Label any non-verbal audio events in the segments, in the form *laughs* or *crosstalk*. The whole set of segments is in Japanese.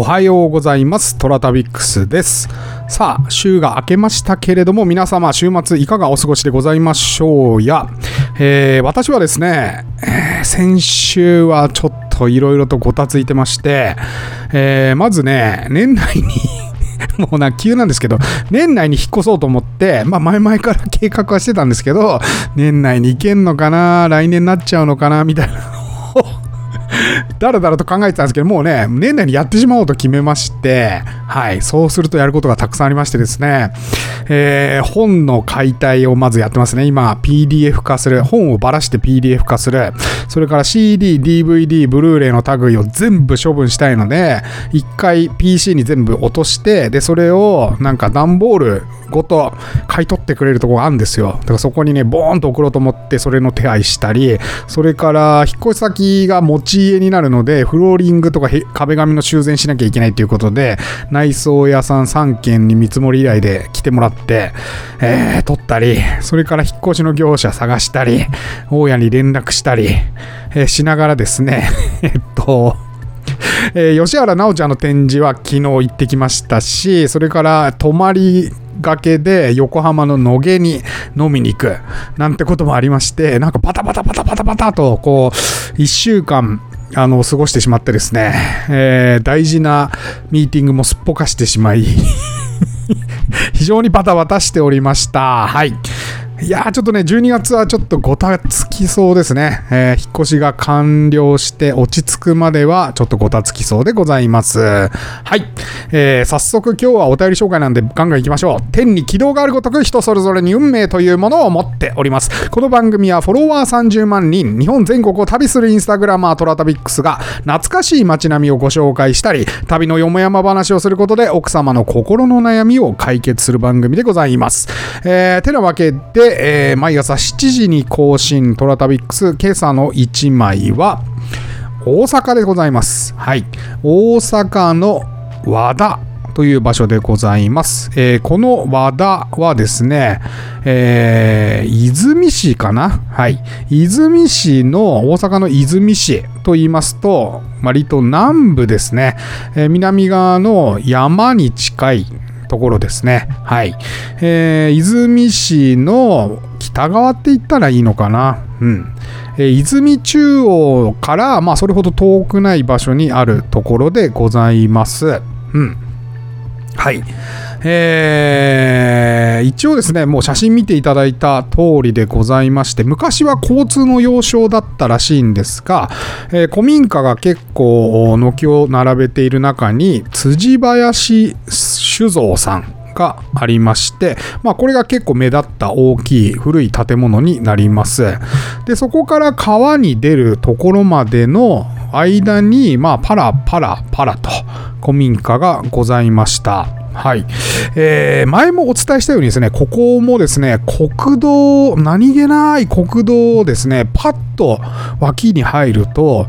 おはようございます。トラタビックスです。さあ、週が明けましたけれども、皆様、週末いかがお過ごしでございましょうや、えー私はですね、えー先週はちょっといろいろとごたついてまして、えーまずね、年内に、*laughs* もうな、急なんですけど、年内に引っ越そうと思って、まあ、前々から計画はしてたんですけど、年内に行けんのかな、来年になっちゃうのかな、みたいなのを、だらだらと考えてたんですけど、もうね、年内にやってしまおうと決めまして、はい、そうするとやることがたくさんありましてですね、えー本の解体をまずやってますね。今、PDF 化する、本をばらして PDF 化する、それから CD、DVD、ブルーレイの類を全部処分したいので、一回 PC に全部落として、で、それをなんか段ボールごと買い取ってくれるとこがあるんですよ。だからそこにね、ボーンと送ろうと思って、それの手配したり、それから引っ越し先が持ち家になるので、フローリングとか壁紙の修繕しなきゃいけないということで、内装屋さん3軒に見積もり依頼で来てもらって、えー、取ったり、それから引っ越しの業者探したり、大家に連絡したり、えーしながらですね、*laughs* えっと、えー吉原奈緒ちゃんの展示は昨日行ってきましたし、それから泊まりがけで横浜の野毛に飲みに行くなんてこともありまして、なんかバタバタバタバタバタと、こう、1週間、あの、過ごしてしまってですね、えー大事なミーティングもすっぽかしてしまい、*laughs* 非常にバタバタしておりました。はい。いやーちょっとね、12月はちょっとごたつきそうですね。えー引っ越しが完了して落ち着くまではちょっとごたつきそうでございます。はい。えー早速今日はお便り紹介なんでガンガン行きましょう。天に軌道があるごとく人それぞれに運命というものを持っております。この番組はフォロワー30万人、日本全国を旅するインスタグラマートラタビックスが懐かしい街並みをご紹介したり、旅のよもやま話をすることで奥様の心の悩みを解決する番組でございます。えーてなわけで、えー毎朝7時に更新トラタビックス今朝の1枚は大阪でございます。はい。大阪の和田という場所でございます。えーこの和田はですね、えー泉市かな？はい。泉市の、大阪の泉市と言いますと、割と南部ですね。えー南側の山に近いところですね。はい。えー泉市の北側って言ったらいいのかな？うん。えー泉中央から、まあ、それほど遠くない場所にあるところでございます。うん。はい。えー一応ですね、もう写真見ていただいた通りでございまして、昔は交通の要衝だったらしいんですが、えー古民家が結構軒を並べている中に、辻林酒造さんがありまして、まあ、これが結構目立った大きい古い建物になります。で、そこから川に出るところまでの間に、まあ、パラパラパラと古民家がございました。はい。えー前もお伝えしたようにですね、ここもですね、国道、何気ない国道をですね、パッと脇に入ると、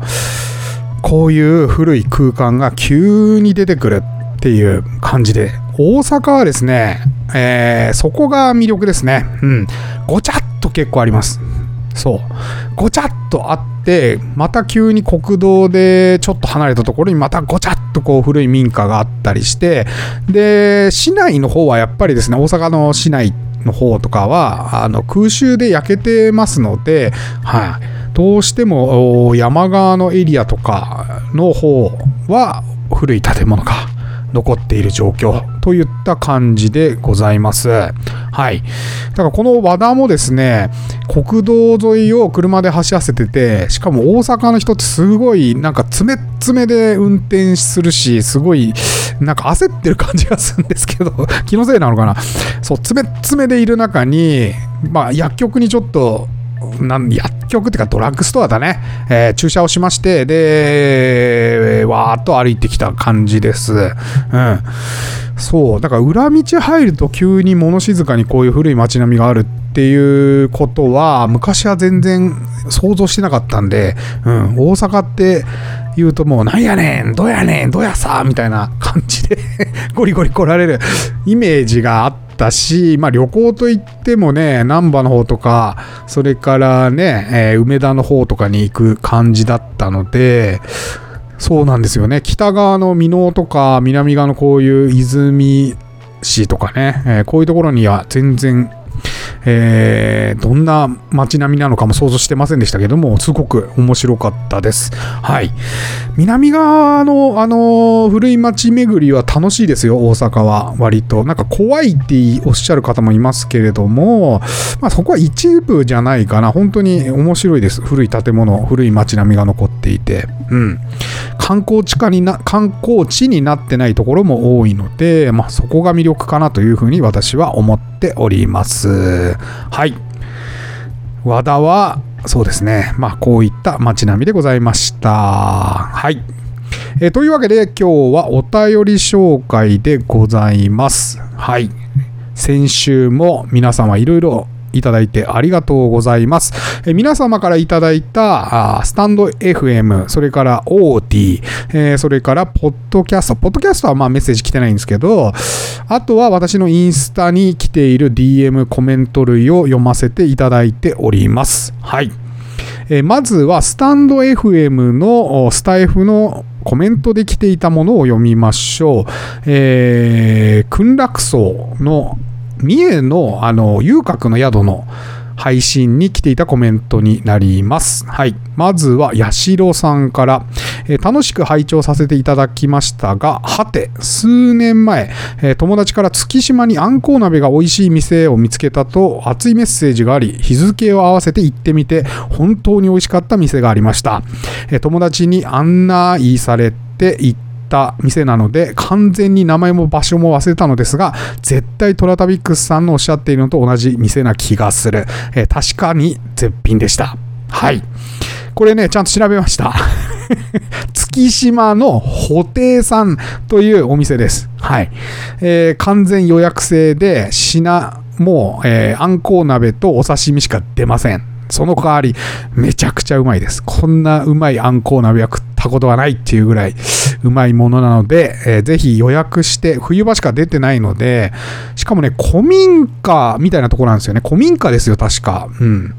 こういう古い空間が急に出てくるっていう感じで、大阪はですね、えーそこが魅力ですね。うん。ごちゃっと結構あります。そう。ごちゃっとあって、また急に国道でちょっと離れたところにまたごちゃっとこう古い民家があったりして、で、市内の方はやっぱりですね、大阪の市内の方とかは、あの空襲で焼けてますので、はい。どうしても山側のエリアとかの方は古い建物が残っている状況といった感じでございます。はい。だからこの和田もですね、国道沿いを車で走らせてて、しかも大阪の人ってすごいなんか詰め詰めで運転するし、すごいなんか焦ってる感じがするんですけど、*laughs* 気のせいなのかな。そう、詰め詰めでいる中に、まあ薬局にちょっとなん薬局っていうかドラッグストアだね、えー駐車をしまして、で、わーっと歩いてきた感じです。うん。そう、だから裏道入ると急に物静かにこういう古い街並みがあるっていうことは、昔は全然想像してなかったんで、うん、大阪って言うともう、なんやねん、どやねん、どやさ、みたいな感じで *laughs* ゴリゴリ来られるイメージがあったし、まあ旅行といってもね、難波の方とか、それからね、えー梅田の方とかに行く感じだったので、そうなんですよね。北側の美濃とか、南側のこういう泉市とかね、えー、こういうところには全然えー、どんな街並みなのかも想像してませんでしたけども、すごく面白かったです。はい。南側の、あの古い街巡りは楽しいですよ、大阪は。割と。なんか怖いっておっしゃる方もいますけれども、まあそこは一部じゃないかな。本当に面白いです。古い建物、古い街並みが残っていて。うん。観光地化にな、観光地になってないところも多いので、まあそこが魅力かなというふうに私は思っております。。はい。和田は、そうですね。まあ、こういった街並みでございました。はい。えー、というわけで、今日はお便り紹介でございます。はい。先週も皆様いろいろいただいてありがとうございます。え皆様からいただいたあスタンド FM、それから OT、えー、それからポッドキャスト。ポッドキャストはまあメッセージ来てないんですけど、あとは私のインスタに来ている DM コメント類を読ませていただいております。はい。え、まずはスタンド FM のスタイフのコメントで来ていたものを読みましょう。えー、訓楽層の三重のあの遊郭の宿の配信に来ていたコメントになります。はい。まずは、八代さんから、えー、楽しく拝聴させていただきましたが、はて、数年前、えー、友達から月島にあんこう鍋が美味しい店を見つけたと熱いメッセージがあり、日付を合わせて行ってみて、本当に美味しかった店がありました。えー、友達に案内されて行ってた店なので、完全に名前も場所も忘れたのですが、絶対トラタビックスさんのおっしゃっているのと同じ店な気がする。えー、確かに絶品でした。はい。これね、ちゃんと調べました。*laughs* 月島の布袋さんというお店です。はい。えー、完全予約制で品も、えー、あんこう鍋とお刺身しか出ません。その代わり、めちゃくちゃうまいです。こんなうまいあんこう鍋は食ったことがないっていうぐらいうまいものなので、えー、ぜひ予約して、冬場しか出てないので、しかもね、古民家みたいなところなんですよね。古民家ですよ、確か。うん。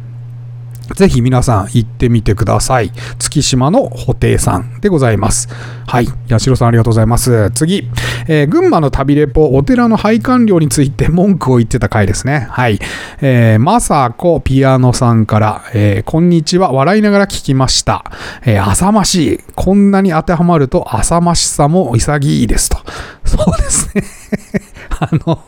ぜひ皆さん行ってみてください。月島の布袋さんでございます。はい。八代さんありがとうございます。次。えー、群馬の旅レポ、お寺の配管料について文句を言ってた回ですね。はい。えー、まさこピアノさんから、えー、こんにちは。笑いながら聞きました。えー、浅ましい。こんなに当てはまると浅ましさも潔いですと。そうですね。あの、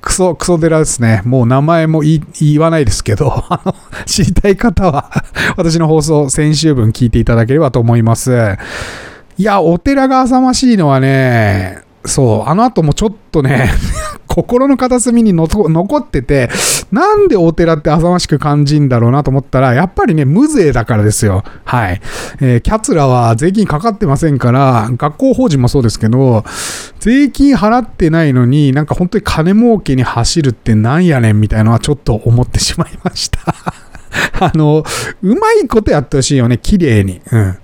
クソ、クソ寺ですね。もう名前も言わないですけど、*laughs* あの、知りたい方は *laughs* 私の放送、先週分聞いていただければと思います。いや、お寺が浅ましいのはね、そう、あの後もちょっとね、*laughs* 心の片隅に残ってて、なんでお寺って浅ましく感じんだろうなと思ったら、やっぱりね、無税だからですよ。はい。えー、キャツラは税金かかってませんから、学校法人もそうですけど、税金払ってないのに、なんか本当に金儲けに走るってなんやねんみたいなのはちょっと思ってしまいました。*laughs* あの、うまいことやってほしいよね、綺麗に。うん。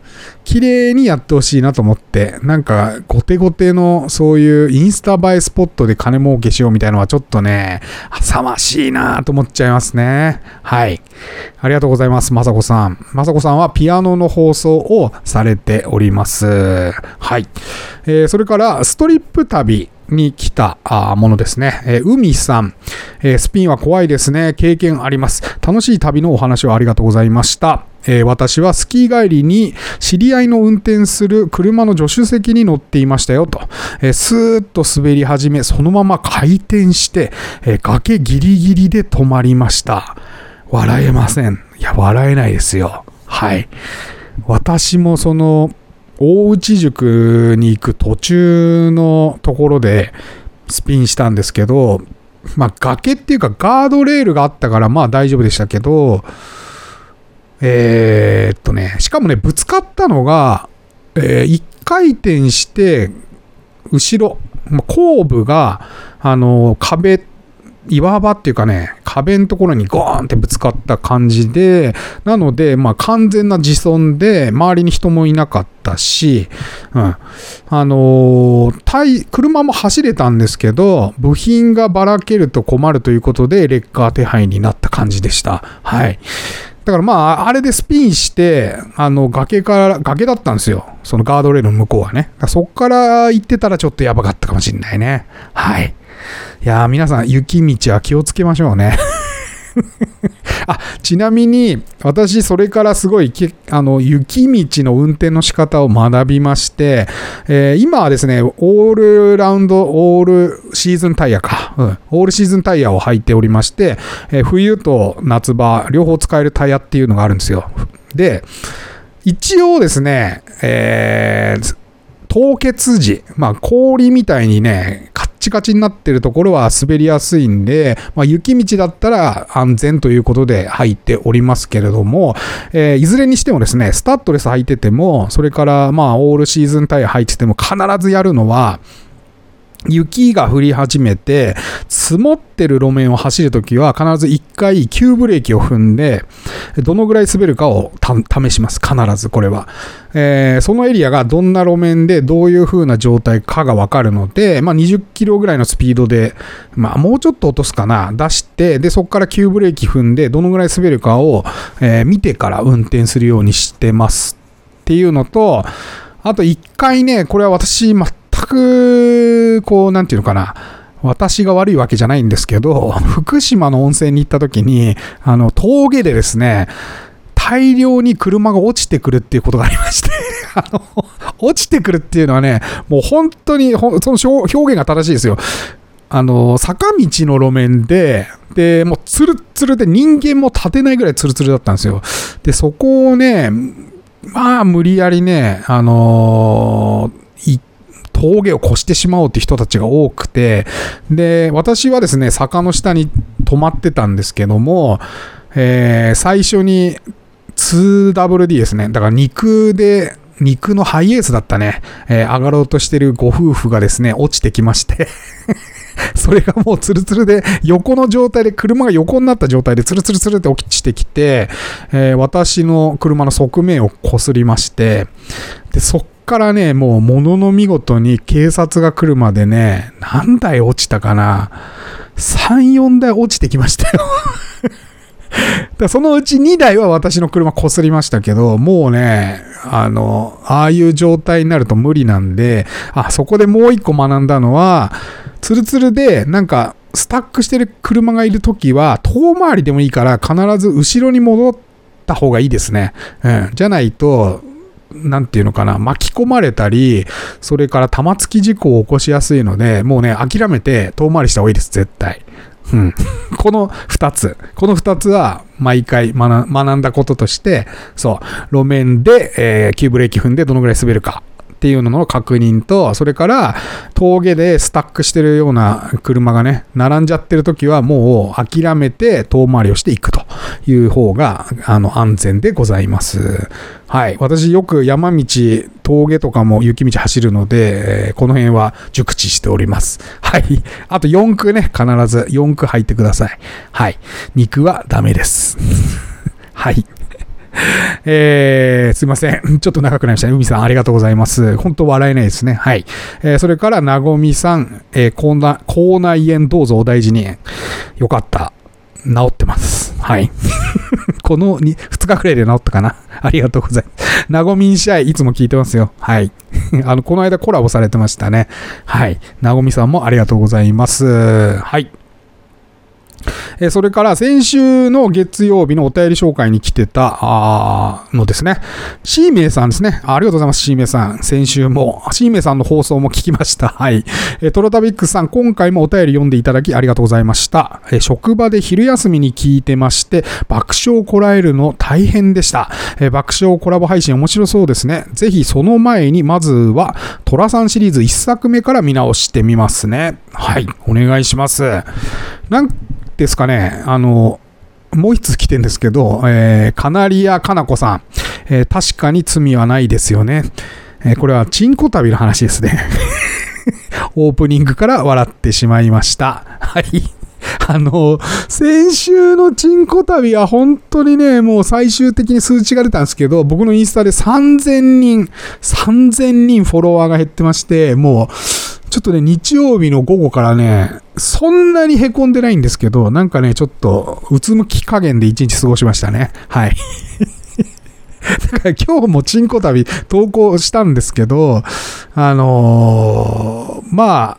綺麗にやってほしいなと思って、なんか、ゴテゴテの、そういうインスタ映えスポットで金儲けしようみたいなのはちょっとね、浅ましいなと思っちゃいますね。はい。ありがとうございます、まさこさん。まさこさんはピアノの放送をされております。はい。えー、それから、ストリップ旅。に来たものですね。えー、海さん、えー、スピンは怖いですね。経験あります。楽しい旅のお話をありがとうございました。えー、私はスキー帰りに知り合いの運転する車の助手席に乗っていましたよと。えー、スーッと滑り始め、そのまま回転して、えー、崖ギリギリで止まりました。笑えません。いや、笑えないですよ。はい。私もその、大内塾に行く途中のところでスピンしたんですけど、まあ崖っていうかガードレールがあったからまあ大丈夫でしたけど、えー、っとね、しかもね、ぶつかったのが、えー、1回転して、後ろ、後部が、あの、壁岩場っていうかね、壁のところにゴーンってぶつかった感じで、なので、まあ完全な自損で、周りに人もいなかったし、うん。あのー、車も走れたんですけど、部品がばらけると困るということで、レッカー手配になった感じでした。はい。だからまあ、あれでスピンして、あの、崖から、崖だったんですよ。そのガードレールの向こうはね。そっから行ってたらちょっとやばかったかもしんないね。はい。いやー、皆さん、雪道は気をつけましょうね。*laughs* あちなみに私それからすごいあの雪道の運転の仕方を学びまして、えー今はですねオールラウンドオールシーズンタイヤか、うん、オールシーズンタイヤを履いておりまして、えー冬と夏場両方使えるタイヤっていうのがあるんですよ。で一応ですね、えー凍結時、まあ、氷みたいにね、カッチカチになってるところは滑りやすいんで、まあ、雪道だったら安全ということで入っておりますけれども、えーいずれにしてもですね、スタッドレス履いてても、それからまあオールシーズンタイヤ履いてても必ずやるのは、雪が降り始めて、積もってる路面を走るときは必ず1回急ブレーキを踏んで、どのぐらい滑るかを試します。必ずこれは。えーそのエリアがどんな路面でどういう風な状態かがわかるので、まあ、20キロぐらいのスピードで、まあ、もうちょっと落とすかな、出して、で、そこから急ブレーキ踏んで、どのぐらい滑るかを、えー見てから運転するようにしてますっていうのと、あと一回ね、これは私全く、こう、なんていうのかな、私が悪いわけじゃないんですけど、*laughs* 福島の温泉に行った時に、あの、峠でですね、大量に車が落ちてくるっていうことがありまして、*laughs* あの、落ちてくるっていうのはね、もう本当に、その表表現が正しいですよ。あの、坂道の路面で、で、もうツルツルで人間も立てないぐらいツルツルだったんですよ。で、そこをね、まあ、無理やりね、あのい峠を越してしまおうって人たちが多くて、で、私はですね、坂の下に止まってたんですけども、えー最初に 2WD ですね。だから肉で、肉のハイエースだったね、えー上がろうとしてるご夫婦がですね、落ちてきまして、*laughs* それがもうツルツルで、横の状態で、車が横になった状態でツルツルツルって落ちてきて、え私の車の側面をこすりまして、で、そっからね、もう、ものの見事に警察が来るまでね、何台落ちたかな ?3、4台落ちてきましたよ。*laughs* だそのうち2台は私の車こすりましたけど、もうね、あの、ああいう状態になると無理なんで、あ、そこでもう一個学んだのは、ツルツルで、なんか、スタックしてる車がいるときは、遠回りでもいいから、必ず後ろに戻った方がいいですね。うん。じゃないと、なんていうのかな、巻き込まれたり、それから玉突き事故を起こしやすいので、もうね、諦めて遠回りした方がいいです、絶対。うん。*laughs* この2つ。この2つは毎回学んだこととして、そう、路面で、えー急ブレーキ踏んでどのぐらい滑るかっていうのの確認と、それから峠でスタックしてるような車がね、並んじゃってる時はもう諦めて遠回りをしていくという方が、あの、安全でございます。はい。私よく山道、峠とかも雪道走るので、この辺は熟知しております。はい。あと4区ね、必ず4区入ってください。はい。肉はダメです。はい。えー、すいません。*laughs* ちょっと長くなりましたね。海さん、ありがとうございます。本当笑えないですね。はい。えーそれから、なごみさん、えー、口内口内炎どうぞお大事に。よかった。治ってます。はい。*laughs* この 2, 2日くらいで治ったかな。ありがとうございます。なごみん試合、いつも聞いてますよ。はい。*laughs* あの、この間コラボされてましたね。はい。なごみさんもありがとうございます。はい。えそれから先週の月曜日のお便り紹介に来てた、あのですね、シーメイさんですね。ありがとうございます、シーメイさん。先週も、シーメイさんの放送も聞きました。*laughs* はい。えトロタビックスさん、今回もお便り読んでいただきありがとうございました。え職場で昼休みに聞いてまして、爆笑をこらえるの大変でした。え爆笑コラボ配信面白そうですね。ぜひその前に、まずは、トラさんシリーズ1作目から見直してみますね。はい。お願いします。なんですかね、あの、もう一つ来てんですけど、えーカナリアかなこさん、えー確かに罪はないですよね。えーこれはチンコ旅の話ですね。*laughs* オープニングから笑ってしまいました。はい。*laughs* あの、先週のチンコ旅は本当にね、もう最終的に数値が出たんですけど、僕のインスタで3000人、3000人フォロワーが減ってまして、もう、ちょっとね、日曜日の午後からね、そんなに凹んでないんですけど、なんかね、ちょっと、うつむき加減で一日過ごしましたね。はい。*laughs* だから今日もチンコ旅投稿したんですけど、あのー、まあ、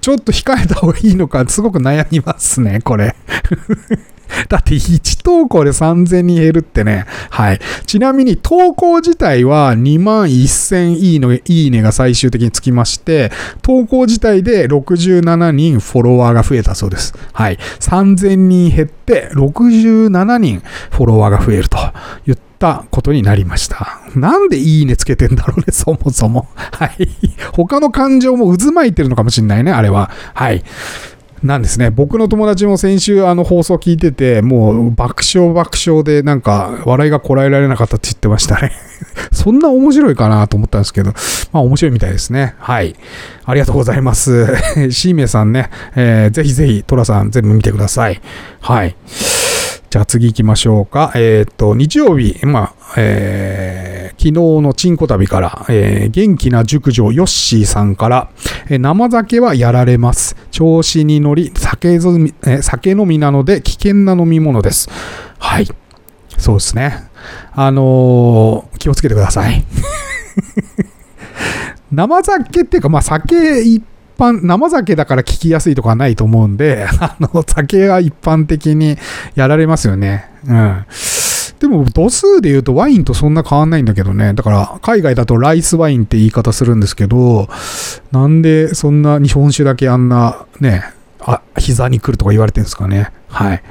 ちょっと控えた方がいいのか、すごく悩みますね、これ。*laughs* だって1投稿で3000人減るってね。はい。ちなみに投稿自体は2万1000いいの、いいねが最終的につきまして、投稿自体で67人フォロワーが増えたそうです。はい。3000人減って67人フォロワーが増えると言ったことになりました。なんでいいねつけてんだろうね、*laughs* そもそも。はい。他の感情も渦巻いてるのかもしんないね、あれは。はい。なんですね。僕の友達も先週あの放送聞いてて、もう爆笑爆笑でなんか笑いがこらえられなかったって言ってましたね。*laughs* そんな面白いかなと思ったんですけど、まあ面白いみたいですね。はい。ありがとうございます。*laughs* シーメさんね、えー、ぜひぜひトラさん全部見てください。はい。じゃあ次行きましょうか。えっ、と、日曜日、まあ、えー、昨日のチンコ旅から、えー、元気な熟女ヨッシーさんから、えー、生酒はやられます。調子に乗り、酒飲み、えー、酒飲みなので危険な飲み物です。はい。そうですね。あのー、気をつけてください。*laughs* 生酒っていうか、まあ酒一般、生酒だから聞きやすいとかないと思うんで、*laughs* あの、酒は一般的にやられますよね。うん。でも度数で言うとワインとそんな変わんないんだけどね。だから海外だとライスワインって言い方するんですけど、なんでそんな日本酒だけあんなね、あ、膝に来るとか言われてるんですかね。はい。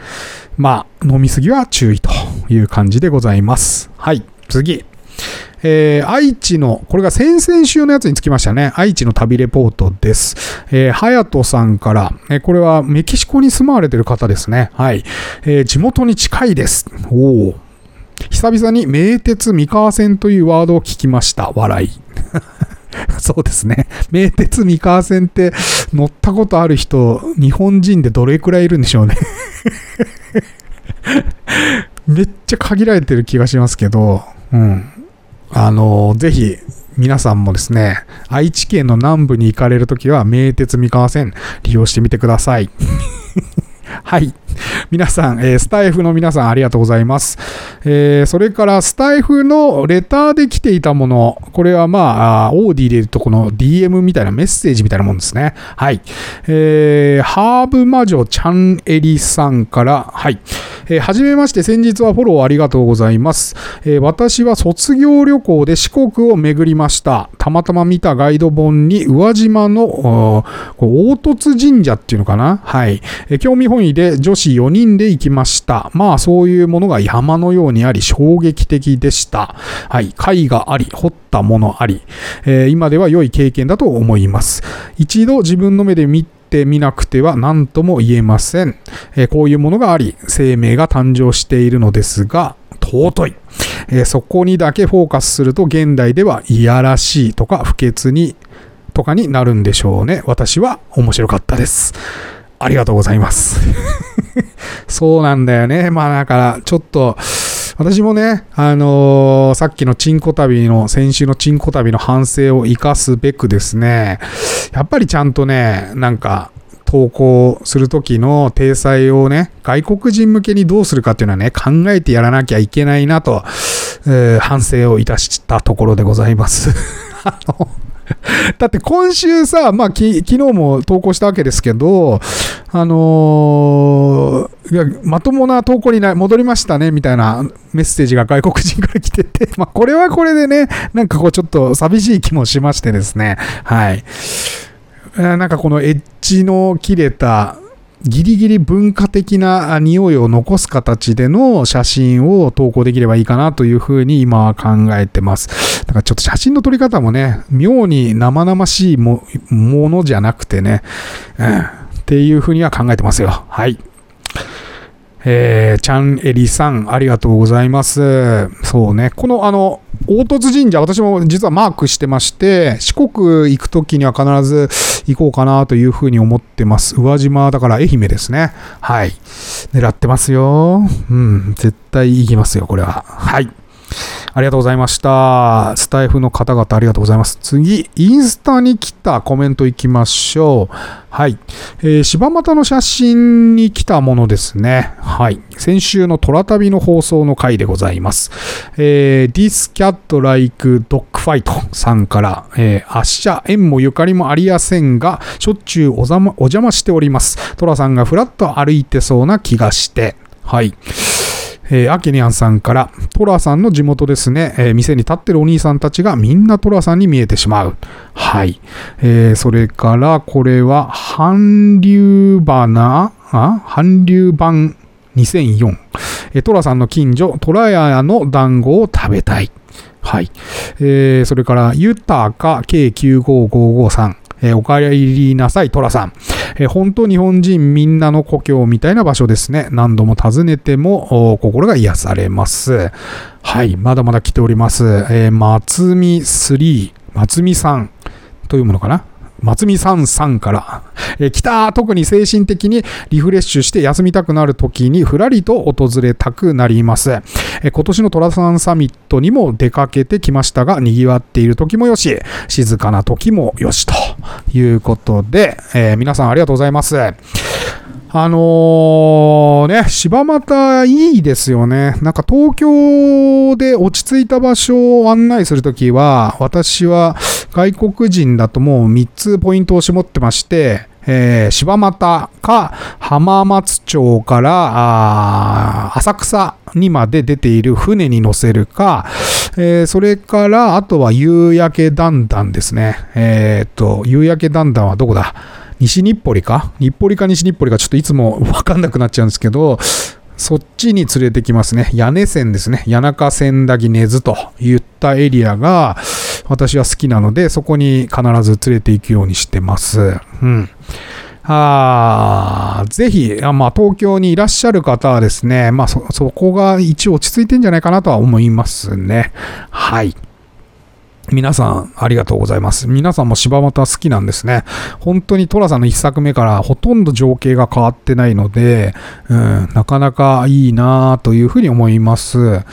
まあ、飲みすぎは注意という感じでございます。はい。次。えー、愛知の、これが先々週のやつにつきましたね。愛知の旅レポートです。えー、はやとさんから、えー、これはメキシコに住まわれてる方ですね。はい。えー、地元に近いです。おお。久々に名鉄三河線というワードを聞きました。笑い。*laughs* そうですね。名鉄三河線って乗ったことある人、日本人でどれくらいいるんでしょうね。*laughs* めっちゃ限られてる気がしますけど、うん。あの、ぜひ、皆さんもですね、愛知県の南部に行かれるときは、名鉄三河線利用してみてください。*laughs* はい。皆さん、えー、スタイフの皆さんありがとうございます。えー、それからスタイフのレターで来ていたもの、これはまあ、オーディで言うとこの DM みたいなメッセージみたいなもんですね。はい。えー、ハーブ魔女ちゃんえりさんから、はい。えー、はじめまして、先日はフォローありがとうございます。えー、私は卒業旅行で四国を巡りました。たまたま見たガイド本に宇和島の凹凸神社っていうのかなはい。えー、興味本位で女子4人で行きました。まあそういうものが山のようにあり衝撃的でした。はい。貝があり、掘ったものあり、えー、今では良い経験だと思います。一度自分の目で見てみなくては何とも言えません、えー、こういうものがあり、生命が誕生しているのですが、尊い、えー、そこにだけフォーカスすると現代ではいやらしいとか不潔にとかになるんでしょうね。私は面白かったです。ありがとうございます。*laughs* そうなんだよね。まあだから、ちょっと、私もね、あのー、さっきのチンコ旅の、先週のチンコ旅の反省を生かすべくですね、やっぱりちゃんとね、なんか、投稿するときの体裁をね、外国人向けにどうするかっていうのはね、考えてやらなきゃいけないなと、えー、反省をいたしたところでございます。*laughs* あの *laughs* だって今週さ、まあき、昨日も投稿したわけですけど、あのー、いやまともな投稿にな戻りましたね、みたいなメッセージが外国人から来てて、*laughs* まあ、これはこれでね、なんかこうちょっと寂しい気もしましてですね、はい。なんかこのエッジの切れたギリギリ文化的な匂いを残す形での写真を投稿できればいいかなというふうに今は考えてます。だからちょっと写真の撮り方もね、妙に生々しいものじゃなくてね、うん、っていうふうには考えてますよ。はい。えー、ちゃんえりさん、ありがとうございます。そうね、このあの、凹凸神社、私も実はマークしてまして、四国行くときには必ず行こうかなというふうに思ってます。宇和島だから愛媛ですね。はい。狙ってますよ。うん、絶対行きますよ、これは。はい。ありがとうございました。スタイフの方々ありがとうございます。次、インスタに来たコメントいきましょう。はい。えー、柴又の写真に来たものですね。はい。先週の虎旅の放送の回でございます。えー、This Cat Like Dog Fight さんから、えー、明日縁もゆかりもありやせんが、しょっちゅうおざ、ま、お邪魔しております。虎さんがふらっと歩いてそうな気がして。はい。えー、アケニャンさんから、トラさんの地元ですね、えー、店に立ってるお兄さんたちがみんなトラさんに見えてしまう。はい。えー、それから、これは、韓流花あ？韓流版2004。えー、トラさんの近所、トラヤの団子を食べたい。はい。えー、それから、ユタカ K95553。えー、お帰りなさい、トラさん。えー、本当日本人みんなの故郷みたいな場所ですね。何度も訪ねても心が癒されます。はい、まだまだ来ております。えー、松見3、松見さんというものかな松見さんさんから、えー、北特に精神的にリフレッシュして休みたくなる時にふらりと訪れたくなります。えー、今年のトラサンサミットにも出かけてきましたが、賑わっている時もよし、静かな時もよしということで、えー、皆さんありがとうございます。あのー、ね、柴又いいですよね。なんか東京で落ち着いた場所を案内するときは、私は外国人だともう3つポイントを絞ってまして、えー、柴又か浜松町から浅草にまで出ている船に乗せるか、えー、それからあとは夕焼けだんだんですね。えー、っと、夕焼けだんだんはどこだ？西日暮里か？日暮里か西日暮里かちょっといつもわかんなくなっちゃうんですけど、そっちに連れてきますね。屋根線ですね。谷中線だぎ根津といったエリアが私は好きなので、そこに必ず連れて行くようにしてます。うん。あぜひ、まあ、東京にいらっしゃる方はですね、まあそ、そこが一応落ち着いてんじゃないかなとは思いますね。はい。皆さん、ありがとうございます。皆さんも柴又好きなんですね。本当に寅さんの一作目からほとんど情景が変わってないので、うん、なかなかいいなというふうに思います。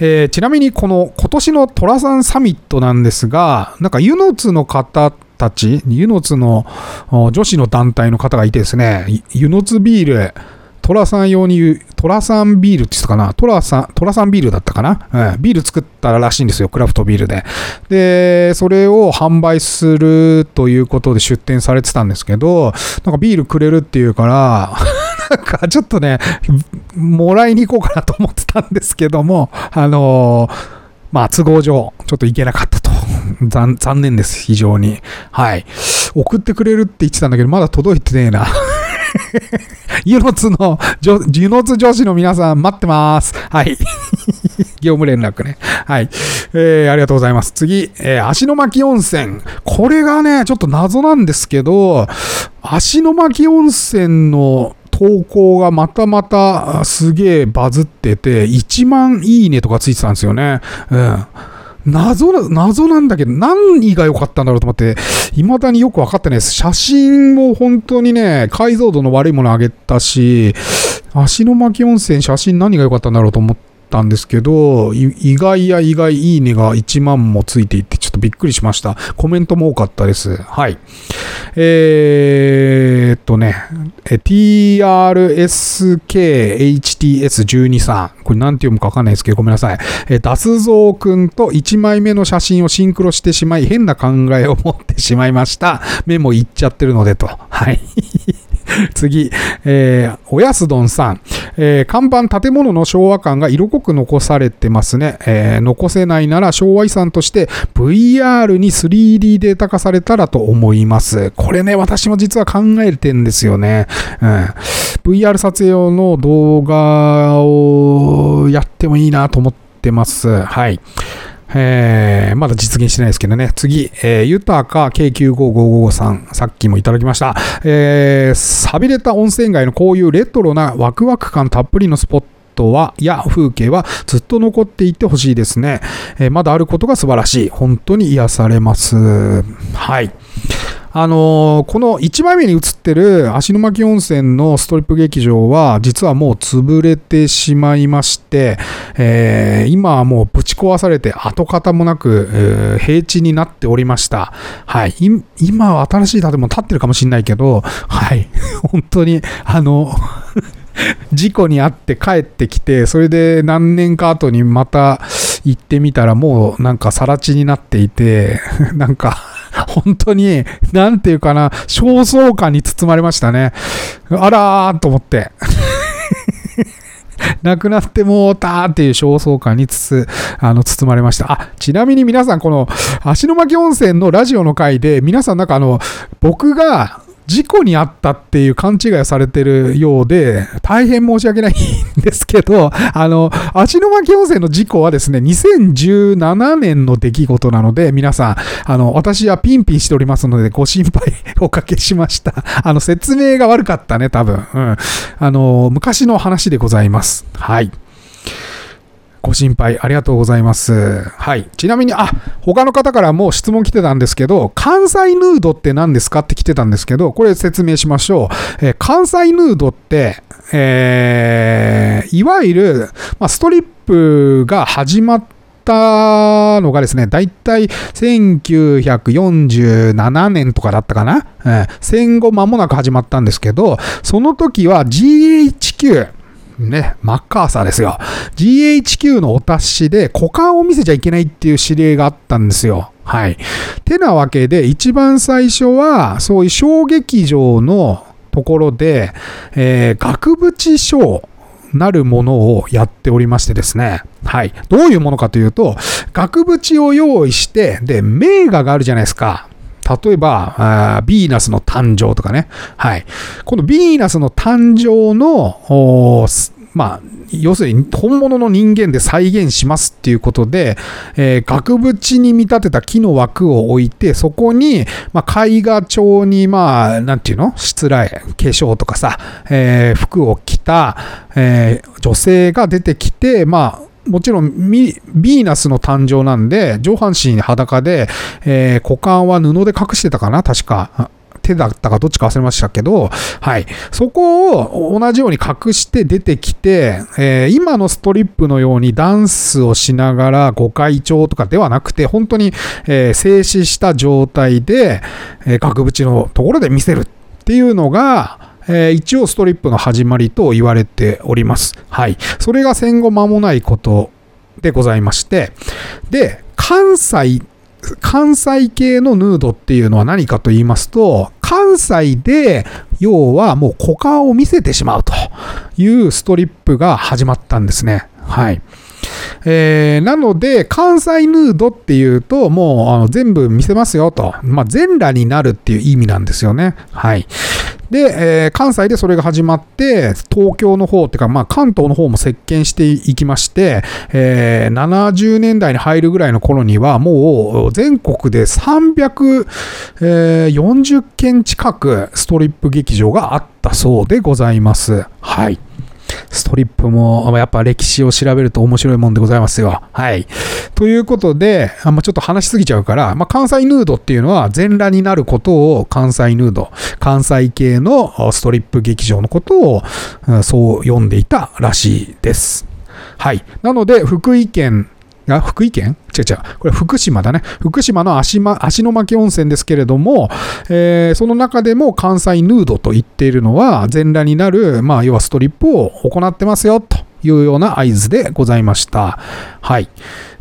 えー、ちなみにこの今年の寅さんサミットなんですが、なんかユノツの方たち、ユノツの女子の団体の方がいてですね、ユノツビール、トラさん用に言う、トラさんビールって言ったかな？トラさん、トラさんビールだったかな、うん、ビール作ったらしいんですよ、クラフトビールで。で、それを販売するということで出店されてたんですけど、なんかビールくれるっていうから、*laughs* なんかちょっとね、もらいに行こうかなと思ってたんですけども、あのー、まあ、都合上、ちょっと行けなかったと。*laughs* 残念です、非常に。はい。送ってくれるって言ってたんだけど、まだ届いてねえな。ユノツの、ユノツ女子の皆さん待ってます。はい。*laughs* 業務連絡ね。はい。えー、ありがとうございます。次、えー、足の巻温泉。これがね、ちょっと謎なんですけど、足の巻温泉の投稿がまたまたすげえバズってて、1万いいねとかついてたんですよね。うん。謎な、謎なんだけど、何が良かったんだろうと思って、未だによく分かってないです。写真も本当にね、解像度の悪いものあげたし、足の巻温泉写真何が良かったんだろうと思って、たんですけど、意外や意外いいねが1万もついていて、ちょっとびっくりしました。コメントも多かったです。はい。えー、っとね、TRSKHTS12 さん。これなんて読むかわかんないですけど、ごめんなさい。えダスゾーくんと1枚目の写真をシンクロしてしまい、変な考えを持ってしまいました。メモいっちゃってるのでと。はい。*laughs* 次、えー、おやすどんさん、えー、看板建物の昭和感が色濃く残されてますね、えー、残せないなら昭和遺産として VR に 3D データ化されたらと思います。これね、私も実は考えてんですよね。うん、VR 撮影用の動画をやってもいいなと思ってます。はい。えー、まだ実現してないですけどね。次、えー、ユタカ K95555 さん、さっきもいただきました。えー、寂れた温泉街のこういうレトロなワクワク感たっぷりのスポットは、や風景はずっと残っていてほしいですね。えー、まだあることが素晴らしい。本当に癒されます。はい。あのーこの1枚目に映ってる芦ノ牧温泉のストリップ劇場は、実はもう潰れてしまいまして、えー今はもうぶち壊されて跡形もなく、えー平地になっておりました。はい。今は新しい建物建ってるかもしれないけど、はい。*laughs* 本当に、あの、*laughs* 事故に遭って帰ってきて、それで何年か後にまた行ってみたらもうなんか更地になっていて、*laughs* なんか *laughs* 本当に、なんていうかな、焦燥感に包まれましたね。あらーと思って。*laughs* なくなってもうたーっていう焦燥感につ、あの、包まれました。あ、ちなみに皆さん、この、足の巻温泉のラジオの回で、皆さんなんかあの、僕が、事故にあったっていう勘違いをされてるようで、大変申し訳ないんですけど、*laughs* あの、芦ノ牧温泉の事故はですね、2017年の出来事なので、皆さん、あの、私はピンピンしておりますので、ご心配おかけしました。*laughs* あの、説明が悪かったね、多分。うん。あの、昔の話でございます。はい。ご心配ありがとうございます。はい。ちなみに、あ、他の方からも質問来てたんですけど、関西ヌードって何ですかって来てたんですけど、これ説明しましょう。えー関西ヌードって、えーいわゆる、まあ、ストリップが始まったのがですね、だいたい1947年とかだったかな、えー戦後間もなく始まったんですけど、その時は GHQ、ね、マッカーサーですよ。GHQ のお達しで股間を見せちゃいけないっていう指令があったんですよ。はい。てなわけで、一番最初は、そういう小劇場のところで、えー額縁ショーなるものをやっておりましてですね。はい。どういうものかというと、額縁を用意して、で、名画があるじゃないですか。例えば、ヴィーナスの誕生とかね。はい。このヴィーナスの誕生の、まあ、要するに本物の人間で再現しますっていうことで、えー額縁に見立てた木の枠を置いて、そこに、まあ、絵画調に、まあ、なんていうの？しつらい、化粧とかさ、えー服を着た、えー女性が出てきて、まあ、もちろんミ、ヴィーナスの誕生なんで、上半身裸で、えー股間は布で隠してたかな確か。手だったかどっちか忘れましたけど、はい。そこを同じように隠して出てきて、えー今のストリップのようにダンスをしながらご会長とかではなくて、本当に、えー静止した状態で、え額縁のところで見せるっていうのが、えー一応ストリップの始まりと言われております。はい。それが戦後間もないことでございまして、で、関西、関西系のヌードっていうのは何かと言いますと、関西で、要はもう股間を見せてしまうというストリップが始まったんですね。はい。えーなので、関西ヌードっていうと、もうあの全部見せますよと。まあ、全裸になるっていう意味なんですよね。はい。で、えー関西でそれが始まって、東京の方っていうか、まあ、関東の方も席巻していきまして、えー70年代に入るぐらいの頃には、もう全国で340件近くストリップ劇場があったそうでございます。はい。ストリップもやっぱ歴史を調べると面白いもんでございますよ。はい。ということで、あんまちょっと話しすぎちゃうから、まあ、関西ヌードっていうのは全裸になることを関西ヌード、関西系のストリップ劇場のことをそう読んでいたらしいです。はい。なので、福井県あ、福井県？違う違う。これ福島だね。福島の足,、ま、足の巻温泉ですけれども、えーその中でも関西ヌードと言っているのは、全裸になる、まあ、要はストリップを行ってますよ、というような合図でございました。はい。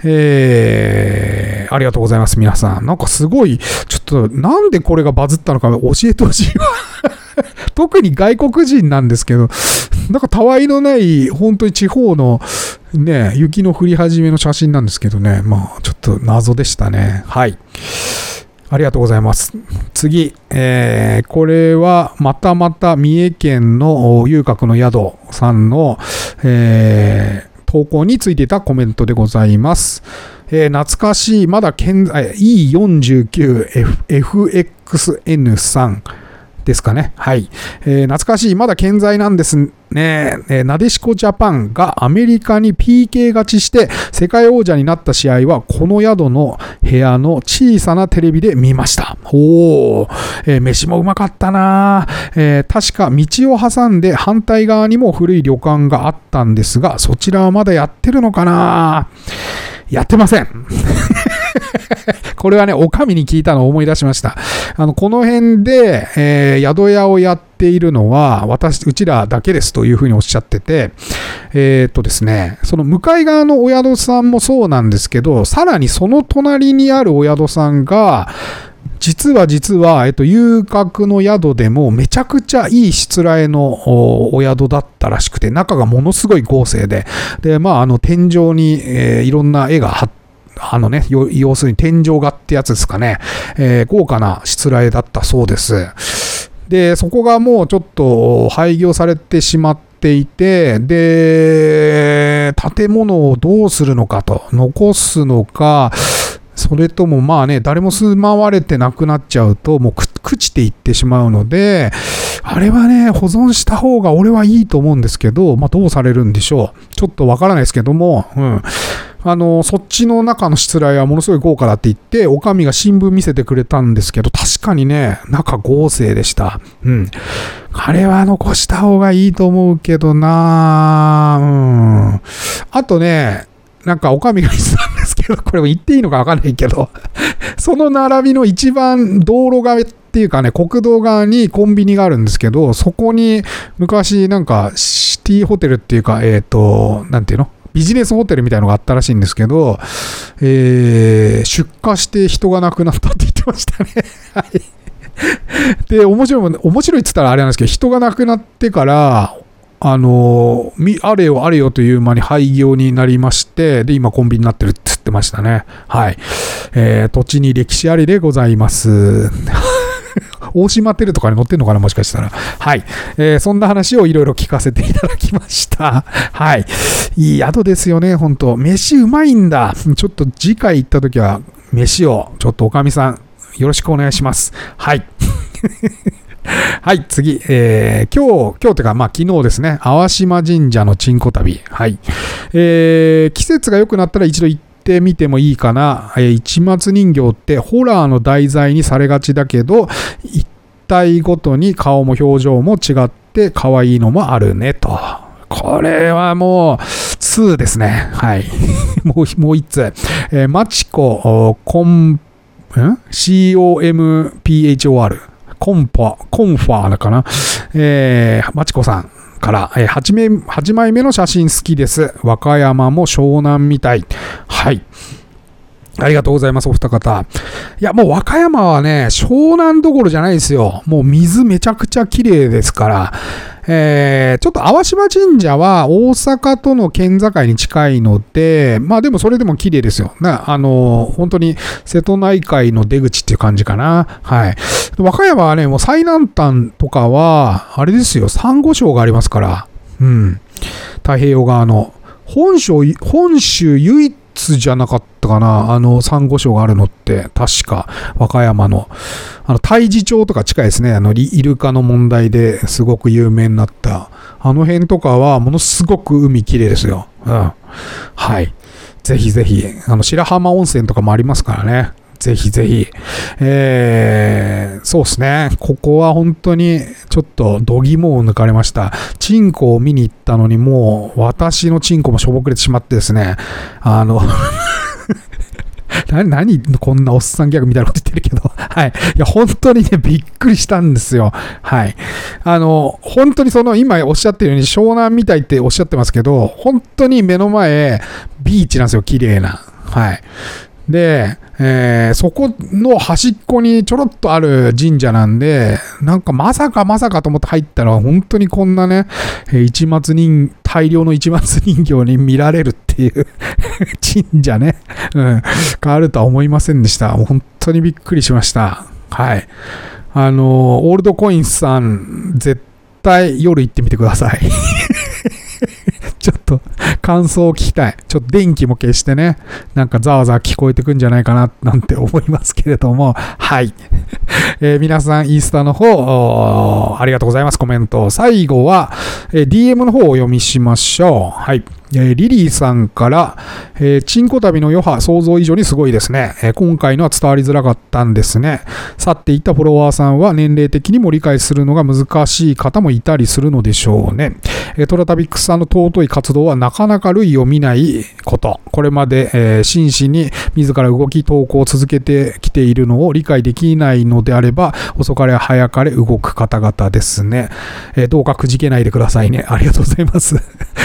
えー、ありがとうございます、皆さん。なんかすごい、ちょっと、なんでこれがバズったのか教えてほしいわ。*laughs* 特に外国人なんですけど、なんかたわいのない、本当に地方のね、雪の降り始めの写真なんですけどね、まあちょっと謎でしたね。はい。ありがとうございます。次、えーこれはまたまた三重県の遊郭の宿さんの、えー投稿についていたコメントでございます。えー懐かしい、まだ健在、E49FXN さんですかね。はい。えー、懐かしい。まだ健在なんですね。えー、なでしこジャパンがアメリカに PK 勝ちして世界王者になった試合は、この宿の部屋の小さなテレビで見ました。おー、えー、飯もうまかったなえー、確か道を挟んで反対側にも古い旅館があったんですが、そちらはまだやってるのかなやってません。*laughs* これはね、おかみに聞いたのを思い出しました。あの、この辺で、えー、宿屋をやっているのは、私、うちらだけですというふうにおっしゃってて、えー、っとですね、その向かい側のお宿さんもそうなんですけど、さらにその隣にあるお宿さんが、実は実は、えっと、遊郭の宿でもめちゃくちゃいいしつらえのお宿だったらしくて、中がものすごい豪勢で、で、まあ、あの、天井に、えー、いろんな絵が貼って、あのね、要するに天井画ってやつですかね、えー、豪華なしつらえだったそうです。で、そこがもうちょっと廃業されてしまっていて、で、建物をどうするのかと、残すのか、それともまあね、誰も住まわれてなくなっちゃうと、もう朽ちていってしまうので、あれはね、保存した方が俺はいいと思うんですけど、まあどうされるんでしょう。ちょっとわからないですけども、うん。あの、そっちの中のしつらいはものすごい豪華だって言って、おかみが新聞見せてくれたんですけど、確かにね、中豪勢でした。うん。あれは残した方がいいと思うけどなうん。あとね、なんかおかみが言ってたんですけど、これも言っていいのかわかんないけど、その並びの一番道路側っていうかね、国道側にコンビニがあるんですけど、そこに昔なんかシティホテルっていうか、えっ、ー、と、なんていうの？ビジネスホテルみたいのがあったらしいんですけど、えー、出荷して人が亡くなったって言ってましたね。*laughs* はい。で、面白い、面白いって言ったらあれなんですけど、人が亡くなってから、あの、あれよあれよという間に廃業になりまして、で、今コンビニになってるって言ってましたね。はい。えー、土地に歴史ありでございます。*laughs* 大島テルとかに載ってんのかなもしかしたら。はい。えー、そんな話をいろいろ聞かせていただきました。はい。いい宿ですよね、ほんと。飯うまいんだ。ちょっと次回行った時は、飯を、ちょっとおかみさん、よろしくお願いします。はい。*laughs* はい、次。えー、今日、今日というか、まあ昨日ですね、淡島神社のチンコ旅。はい。えー、季節が良くなったら一度行ってみてもいいかな。えー、市松人形ってホラーの題材にされがちだけど、一体ごとに顔も表情も違って可愛いのもあるね、と。これはもう、2ですね。はい。*laughs* もう、もう1つ。えー、マチコ、コン、ん ?COMPHOR。コンパ、コンファーだかな。えー、マチコさん。から、えー、8, 名8枚目の写真好きです。和歌山も湘南みたい。はい。ありがとうございます、お二方。いや、もう和歌山はね、湘南どころじゃないですよ。もう水めちゃくちゃ綺麗ですから。えー、ちょっと淡島神社は大阪との県境に近いので、まあでもそれでも綺麗ですよ。なあの、本当に瀬戸内海の出口っていう感じかな。はい。和歌山はね、もう最南端とかは、あれですよ、サンゴ礁がありますから。うん。太平洋側の。本州、本州唯一じゃなかったかな、あの、サンゴ礁があるのって、確か、和歌山の、あの、太地町とか近いですね、あの、イルカの問題ですごく有名になった、あの辺とかは、ものすごく海綺麗ですよ。うん。はい。ぜひぜひ、あの、白浜温泉とかもありますからね。ぜひぜひ。えー、そうですね。ここは本当にちょっと度肝を抜かれました。チンコを見に行ったのにもう私のチンコもしょぼくれてしまってですね。あの *laughs* 何、何、こんなおっさんギャグみたいなこと言ってるけど。はい。いや、本当にね、びっくりしたんですよ。はい。あの、本当にその、今おっしゃってるように湘南みたいっておっしゃってますけど、本当に目の前、ビーチなんですよ、綺麗な。はい。で、えー、そこの端っこにちょろっとある神社なんで、なんかまさかまさかと思って入ったら、本当にこんなね、一末人、大量の一末人形に見られるっていう *laughs* 神社ね、うん、があるとは思いませんでした。本当にびっくりしました。はい。あの、オールドコインさん、絶対夜行ってみてください。ちょっと感想を聞きたい。ちょっと電気も消してね、なんかざわざわ聞こえてくんじゃないかな、なんて思いますけれども、はい。えー、皆さん、インスタの方、ありがとうございます。コメント。最後は、えー、DM の方をお読みしましょう。はい。えリリーさんから、えー、チンコ旅の余波想像以上にすごいですね、え、今回のは伝わりづらかったんですね。去っていったフォロワーさんは年齢的にも理解するのが難しい方もいたりするのでしょうね。え、トラタビックスさんの尊い活動はなかなか類を見ないこと。これまで、えー、真摯に自ら動き投稿を続けてきているのを理解できないのであれば、遅かれ早かれ動く方々ですね。えー、どうかくじけないでくださいね。ありがとうございます。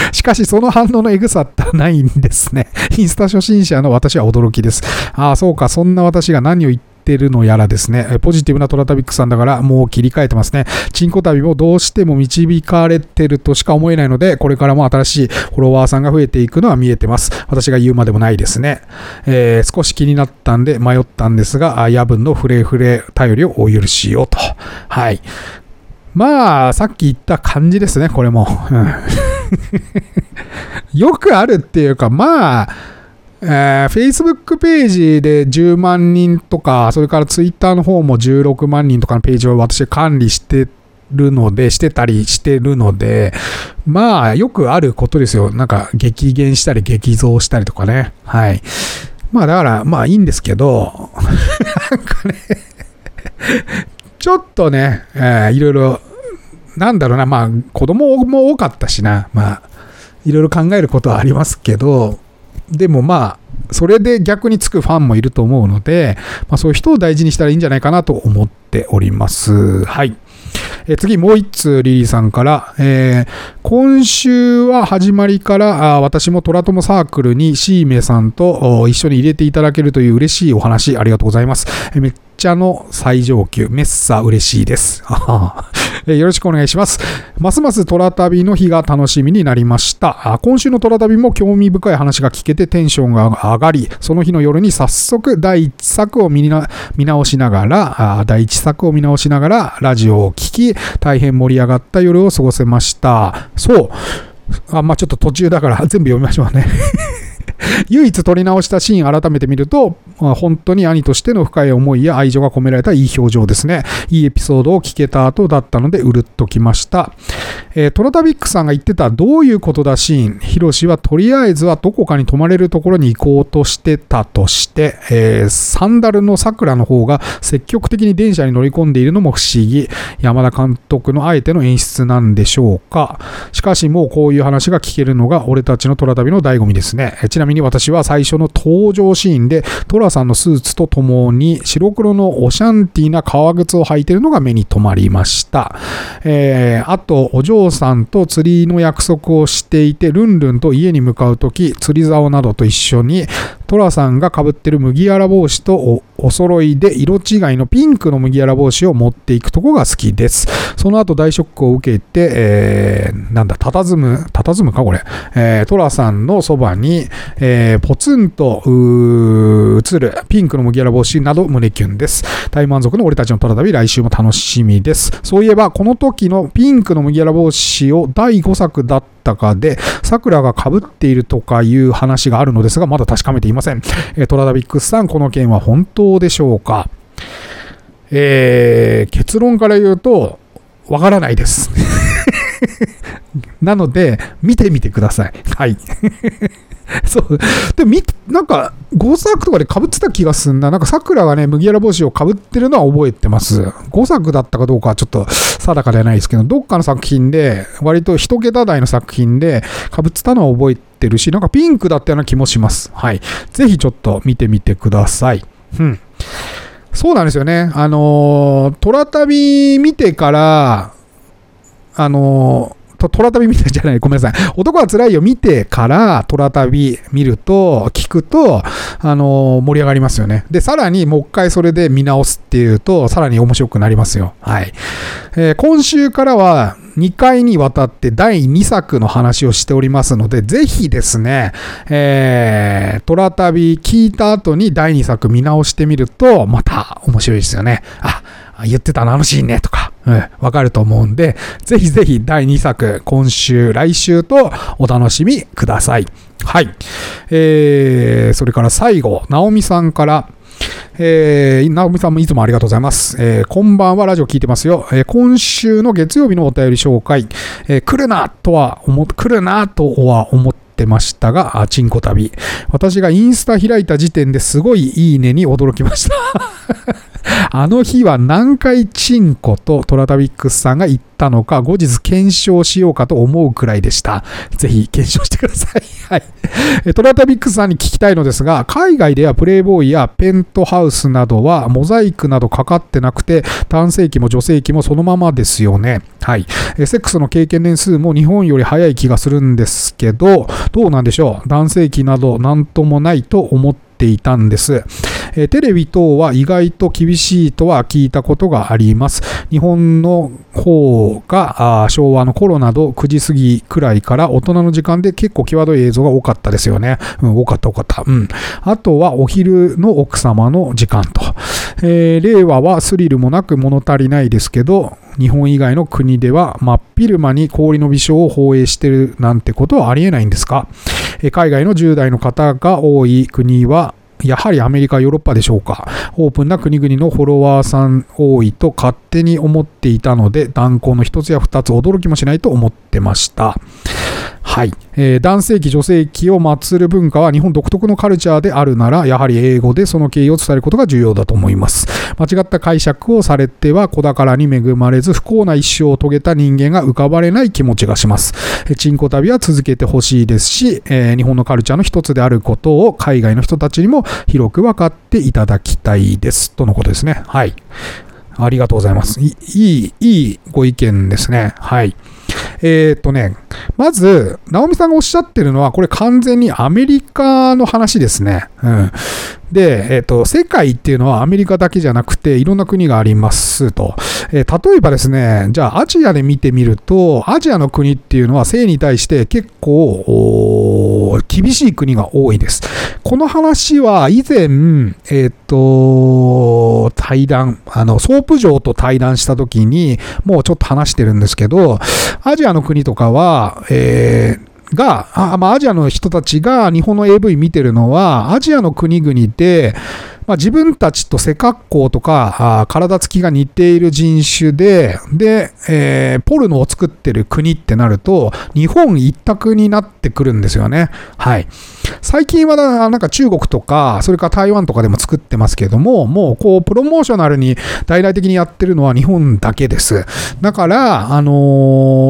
*laughs* しかしその反応のエグさってないんですね。インスタ初心者の私は驚きです。ああ、そうか、そんな私が何を言ってるのやらですね、ポジティブなトラタビックさんだからもう切り替えてますね。チンコ旅もどうしても導かれてるとしか思えないので、これからも新しいフォロワーさんが増えていくのは見えてます。私が言うまでもないですね。えー、少し気になったんで迷ったんですが、夜分のフレフレ頼りをお許しをと。はい。まあ、さっき言った感じですね、これも。*laughs* よくあるっていうか、まあ、えー、Facebook ページで10万人とか、それから Twitter の方も16万人とかのページを私管理してるので、してたりしてるので、まあ、よくあることですよ。なんか、激減したり激増したりとかね。はい。まあ、だから、まあいいんですけど、*laughs* なんかねちょっとね、えー、いろいろ、なんだろうな、まあ、子供も多かったしな、まあ、いろいろ考えることはありますけど、でもまあ、それで逆につくファンもいると思うので、まあ、そういう人を大事にしたらいいんじゃないかなと思っております。はい。え次、もう一通、リリーさんから、えー、今週は始まりからあ私もトラトモサークルにシーメさんと一緒に入れていただけるという嬉しいお話ありがとうございます。えめっちゃの最上級、メッサ嬉しいです。よろしくお願いします。ますますトラ旅の日が楽しみになりました。今週のトラ旅も興味深い話が聞けてテンションが上がり、その日の夜に早速第1作を見直しながら、第1作を見直しながらラジオを聴き、大変盛り上がった夜を過ごせました。そう。あまあ、ちょっと途中だから全部読みましょうね *laughs* 唯一撮り直したシーン改めて見ると、ま、本当に兄としての深い思いや愛情が込められたいい表情ですね。いいエピソードを聞けた後だったので、うるっときました。えー、トラタビックさんが言ってたどういうことだシーン。ヒロシはとりあえずはどこかに泊まれるところに行こうとしてたとして、えー、サンダルの桜の方が積極的に電車に乗り込んでいるのも不思議。山田監督のあえての演出なんでしょうか。しかしもうこういう話が聞けるのが俺たちのトラ旅の醍醐味ですね。ちなみに私は最初の登場シーンでトラさんのスーツとともに白黒のオシャンティーな革靴を履いているのが目に留まりました。えー、あと、お嬢さんと釣りの約束をしていて、ルンルンと家に向かう時、釣り竿などと一緒に、トラさんが被ってる麦わら帽子とお揃いで色違いのピンクの麦わら帽子を持っていくとこが好きです。その後大ショックを受けて、えー、なんだ、佇む、佇むかこれ。えー、トラさんのそばに、えー、ポツンと映るピンクの麦わら帽子など胸キュンです。大満足の俺たちのトラ旅来週も楽しみです。そういえば、この時のピンクの麦わら帽子を第5作だったかで、桜が被っているとかいう話があるのですが、まだ確かめていません。えー、トラダビックスさん、この件は本当でしょうか？えー、結論から言うと、わからないです。*laughs* なので、見てみてください。はい。*laughs* そう。で、み、なんか、5作とかで被ってた気がすんな。なんか、桜がね、麦わら帽子を被ってるのは覚えてます。5作だったかどうかはちょっと定かではないですけど、どっかの作品で、割と1桁台の作品で被ってたのは覚えてるし、なんかピンクだったような気もします。はい。ぜひちょっと見てみてください。うん。そうなんですよね。あのー、トラ旅見てから、あのートラ旅見てじゃない、ごめんなさい。男は辛いよ見てから、トラ旅見ると、聞くと、あのー、盛り上がりますよね。で、さらにもう一回それで見直すっていうと、さらに面白くなりますよ。はい。えー、今週からは、2回にわたって第2作の話をしておりますので、ぜひですね、えー、トラ旅聞いた後に第2作見直してみると、また面白いですよね。あ、言ってたのあのシーンね、とか、わかると思うんで、ぜひぜひ第2作、今週、来週とお楽しみください。はい。えー、それから最後、直美さんから、えー、直美さんもいつもありがとうございます。えー、こんばんは、ラジオ聞いてますよ。えー、今週の月曜日のお便り紹介、えー、来るなとは思、来るなとは思ってましたが、チンコ旅。私がインスタ開いた時点ですごいいいねに驚きましたあの日は何回チンコとトラタビックスさんが言ったのか、後日検証しようかと思うくらいでした。ぜひ検証してください。*laughs* はい。トラタビックスさんに聞きたいのですが、海外ではプレイボーイやペントハウスなどはモザイクなどかかってなくて、男性器も女性器もそのままですよね。はい。セックスの経験年数も日本より早い気がするんですけど、どうなんでしょう？男性器など何ともないと思ってていたんです。えテレビ等は意外と厳しいとは聞いたことがあります。日本の方が昭和の頃など9時過ぎくらいから大人の時間で結構際どい映像が多かったですよね。うん、多かった多かった。うん。あとはお昼の奥様の時間と。えー、令和はスリルもなく物足りないですけど、日本以外の国では真っ昼間に氷の微笑を放映してるなんてことはありえないんですか？海外の10代の方が多い国はやはりアメリカ、ヨーロッパでしょうか。オープンな国々のフォロワーさん多いと勝手に思っていたので、断行の一つや二つ驚きもしないと思ってました。はい。えー、男性器、女性器を祀る文化は日本独特のカルチャーであるなら、やはり英語でその経緯を伝えることが重要だと思います。間違った解釈をされては子宝に恵まれず不幸な一生を遂げた人間が浮かばれない気持ちがします。えチンコ旅は続けてほしいですし、えー、日本のカルチャーの一つであることを海外の人たちにも広く分かっていただきたいです。とのことですね。はい。ありがとうございます。いい、いいご意見ですね。はい。えー、っとね、まず、直美さんがおっしゃってるのは、これ完全にアメリカの話ですね。うん。で、えっ、と、世界っていうのはアメリカだけじゃなくて、いろんな国がありますと。えー、例えばですね、じゃあアジアで見てみると、アジアの国っていうのは性に対して結構、厳しい国が多いです。この話は以前、えっ、と、対談、あの、ソープ嬢と対談した時に、もうちょっと話してるんですけど、アジアの国とかは、えーが、あまあ、アジアの人たちが日本の AV 見てるのは、アジアの国々で、まあ、自分たちと背格好とか、体つきが似ている人種で、で、えー、ポルノを作ってる国ってなると、日本一択になってくるんですよね。はい。最近はなんか中国とか、それから台湾とかでも作ってますけども、もうこう、プロモーショナルに大々的にやってるのは日本だけです。だから、あの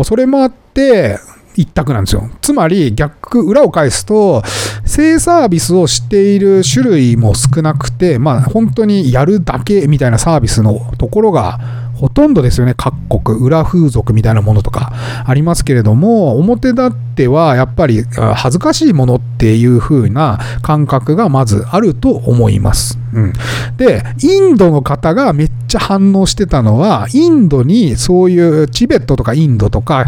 ー、それもあって、一択なんですよ。つまり逆、裏を返すと、性サービスをしている種類も少なくて、まあ本当にやるだけみたいなサービスのところがほとんどですよね。各国、裏風俗みたいなものとかありますけれども、表立ってはやっぱり恥ずかしいものっていう風な感覚がまずあると思います。うん、で、インドの方がめっちゃ反応してたのは、インドにそういうチベットとかインドとか、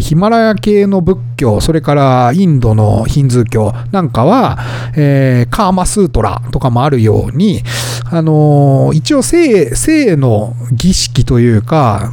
ヒマラヤ系の仏教、それからインドのヒンズー教なんかは、えー、カーマスートラとかもあるように、あのー、一応性、性の儀式というか、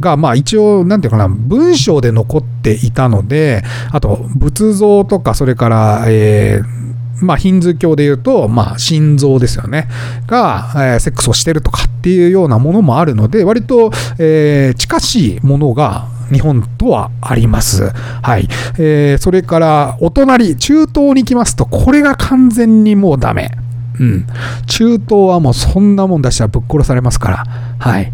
が、まあ一応、なんていうかな、文章で残っていたので、あと、仏像とか、それから、えー、まあ、ヒンズー教で言うと、まあ、心臓ですよね。が、えー、セックスをしてるとかっていうようなものもあるので、割と、えー、近しいものが日本とはあります。はい。えー、それから、お隣、中東に来ますと、これが完全にもうダメ。うん。中東はもうそんなもん出したらぶっ殺されますから。はい。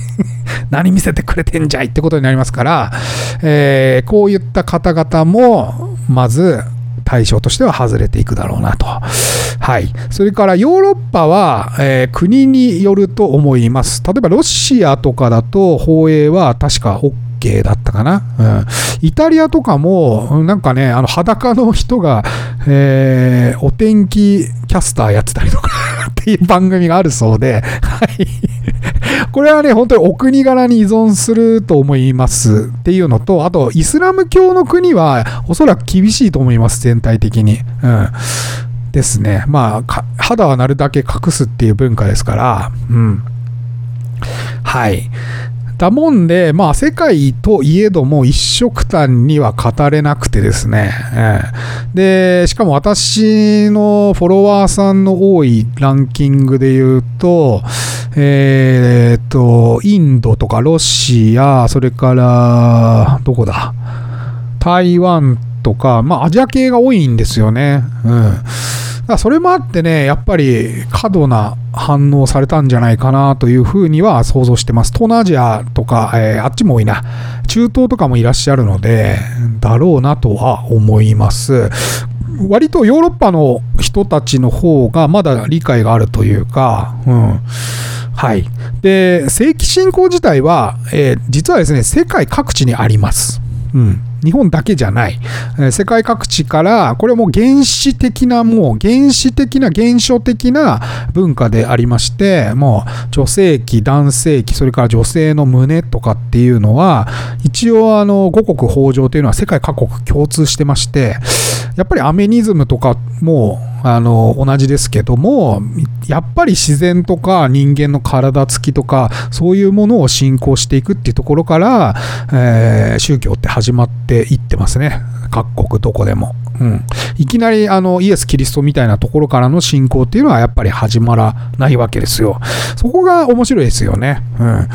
*laughs* 何見せてくれてんじゃいってことになりますから、えー、こういった方々も、まず、対象としては外れていくだろうなと。はい。それからヨーロッパは、えー、国によると思います。例えばロシアとかだと放映は確か OK だったかな。うん。イタリアとかも、なんかね、あの裸の人が、えー、お天気キャスターやってたりとかっていう番組があるそうで、はい。*laughs* これはね、本当にお国柄に依存すると思いますっていうのと、あと、イスラム教の国はおそらく厳しいと思います、全体的に。うん。ですね。まあ、肌はなるだけ隠すっていう文化ですから、うん。はい。だもんで、まあ、世界といえども一色単には語れなくてですね、えー、で、しかも私のフォロワーさんの多いランキングで言うと、えー、っと、インドとかロシア、それから、どこだ？台湾とか、まあ、アジア系が多いんですよね。うん。だそれもあってね、やっぱり過度な反応されたんじゃないかなというふうには想像してます。東南アジアとか、えー、あっちも多いな。中東とかもいらっしゃるので、だろうなとは思います。割とヨーロッパの人たちの方がまだ理解があるというか、うん。はい。で、正規侵攻自体は、えー、実はですね、世界各地にあります。うん。日本だけじゃない、えー、世界各地から、これも原始的な、もう原始的な、原初的な文化でありまして、もう女性器、男性器、それから女性の胸とかっていうのは、一応あの五穀豊穣というのは世界各国共通してまして、やっぱりアメニズムとかもあの同じですけどもやっぱり自然とか人間の体つきとかそういうものを信仰していくっていうところから、えー、宗教って始まっていってますね各国どこでも。うん、いきなりあのイエス・キリストみたいなところからの信仰っていうのはやっぱり始まらないわけですよ。そこが面白いですよね。うん、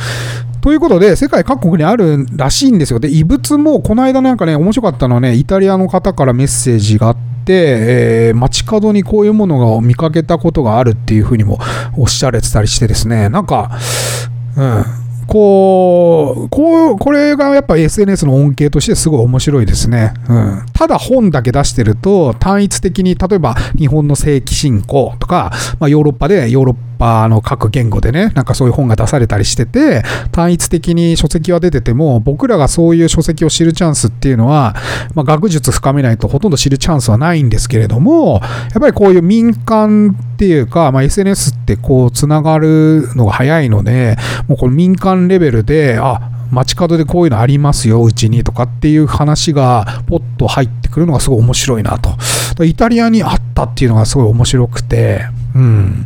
ということで、世界各国にあるらしいんですよ。で、異物も、この間なんかね、面白かったのはね、イタリアの方からメッセージがあって、えー、街角にこういうものが見かけたことがあるっていうふうにもおっしゃれてたりしてですね、なんか、うん、こう、こう、これがやっぱ SNS の恩恵としてすごい面白いですね。うん。ただ本だけ出してると、単一的に、例えば日本の正規侵攻とか、まあ、ヨーロッパでヨーロッパまあ、あの各言語でね、なんかそういう本が出されたりしてて、単一的に書籍は出てても、僕らがそういう書籍を知るチャンスっていうのは、まあ、学術深めないとほとんど知るチャンスはないんですけれども、やっぱりこういう民間っていうか、まあ、SNS ってこう、つながるのが早いので、もうこの民間レベルで、あ、街角でこういうのありますよ、うちにとかっていう話がポッと入ってくるのがすごい面白いなと。イタリアにあったっていうのがすごい面白くて、うん。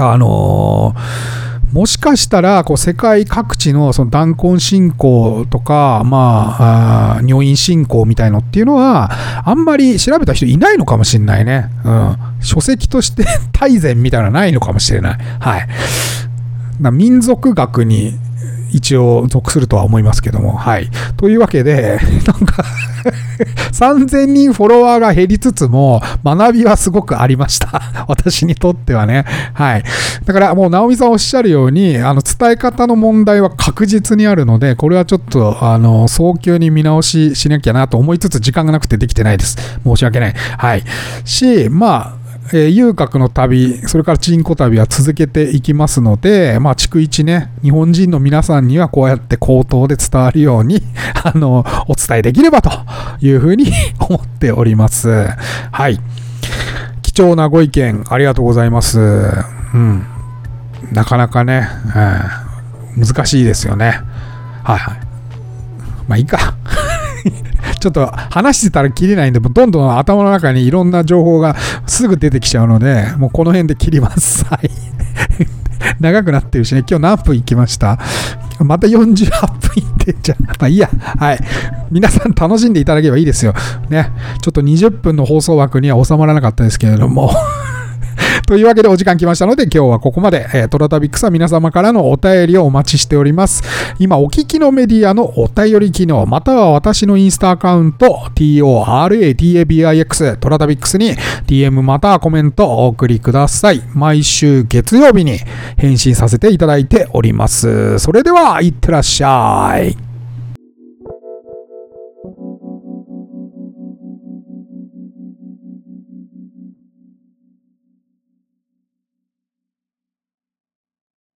あのーもしかしたらこう世界各地のその弾痕信仰とか、まあ、女院信仰みたいのっていうのは、あんまり調べた人いないのかもしれないね。うん。書籍として *laughs* 大善みたいなのはないのかもしれない。はい。民族学に一応属するとは思いますけども。はい。というわけで、*laughs* なんか *laughs* 3000人フォロワーが減りつつも、学びはすごくありました。*laughs* 私にとってはね。はい。だからもう、直美さんおっしゃるように、あの、伝え方の問題は確実にあるので、これはちょっと、あの、早急に見直ししなきゃなと思いつつ、時間がなくてできてないです。申し訳ない。はい。し、まあ、えー、遊郭の旅、それからチンコ旅は続けていきますので、まあ、逐一ね、日本人の皆さんにはこうやって口頭で伝わるように、*laughs* あの、お伝えできればというふうに *laughs* 思っております。はい。貴重なご意見ありがとうございます。うん。なかなかね、うん、難しいですよね。はいはい。まあいいか。*laughs* ちょっと話してたら切れないんで、どんどん頭の中にいろんな情報がすぐ出てきちゃうので、もうこの辺で切ります。はい。*laughs* 長くなってるしね、今日何分行きました？また48分いってんじゃ *laughs* あ、まあいいや。はい。皆さん楽しんでいただければいいですよ。ね。ちょっと20分の放送枠には収まらなかったですけれども *laughs* というわけでお時間来ましたので今日はここまで、えー、トラタビックスは皆様からのお便りをお待ちしております。今お聞きのメディアのお便り機能、または私のインスタアカウント TORATABIX トラタビックスに DM またはコメントをお送りください。毎週月曜日に返信させていただいております。それでは、いってらっしゃい。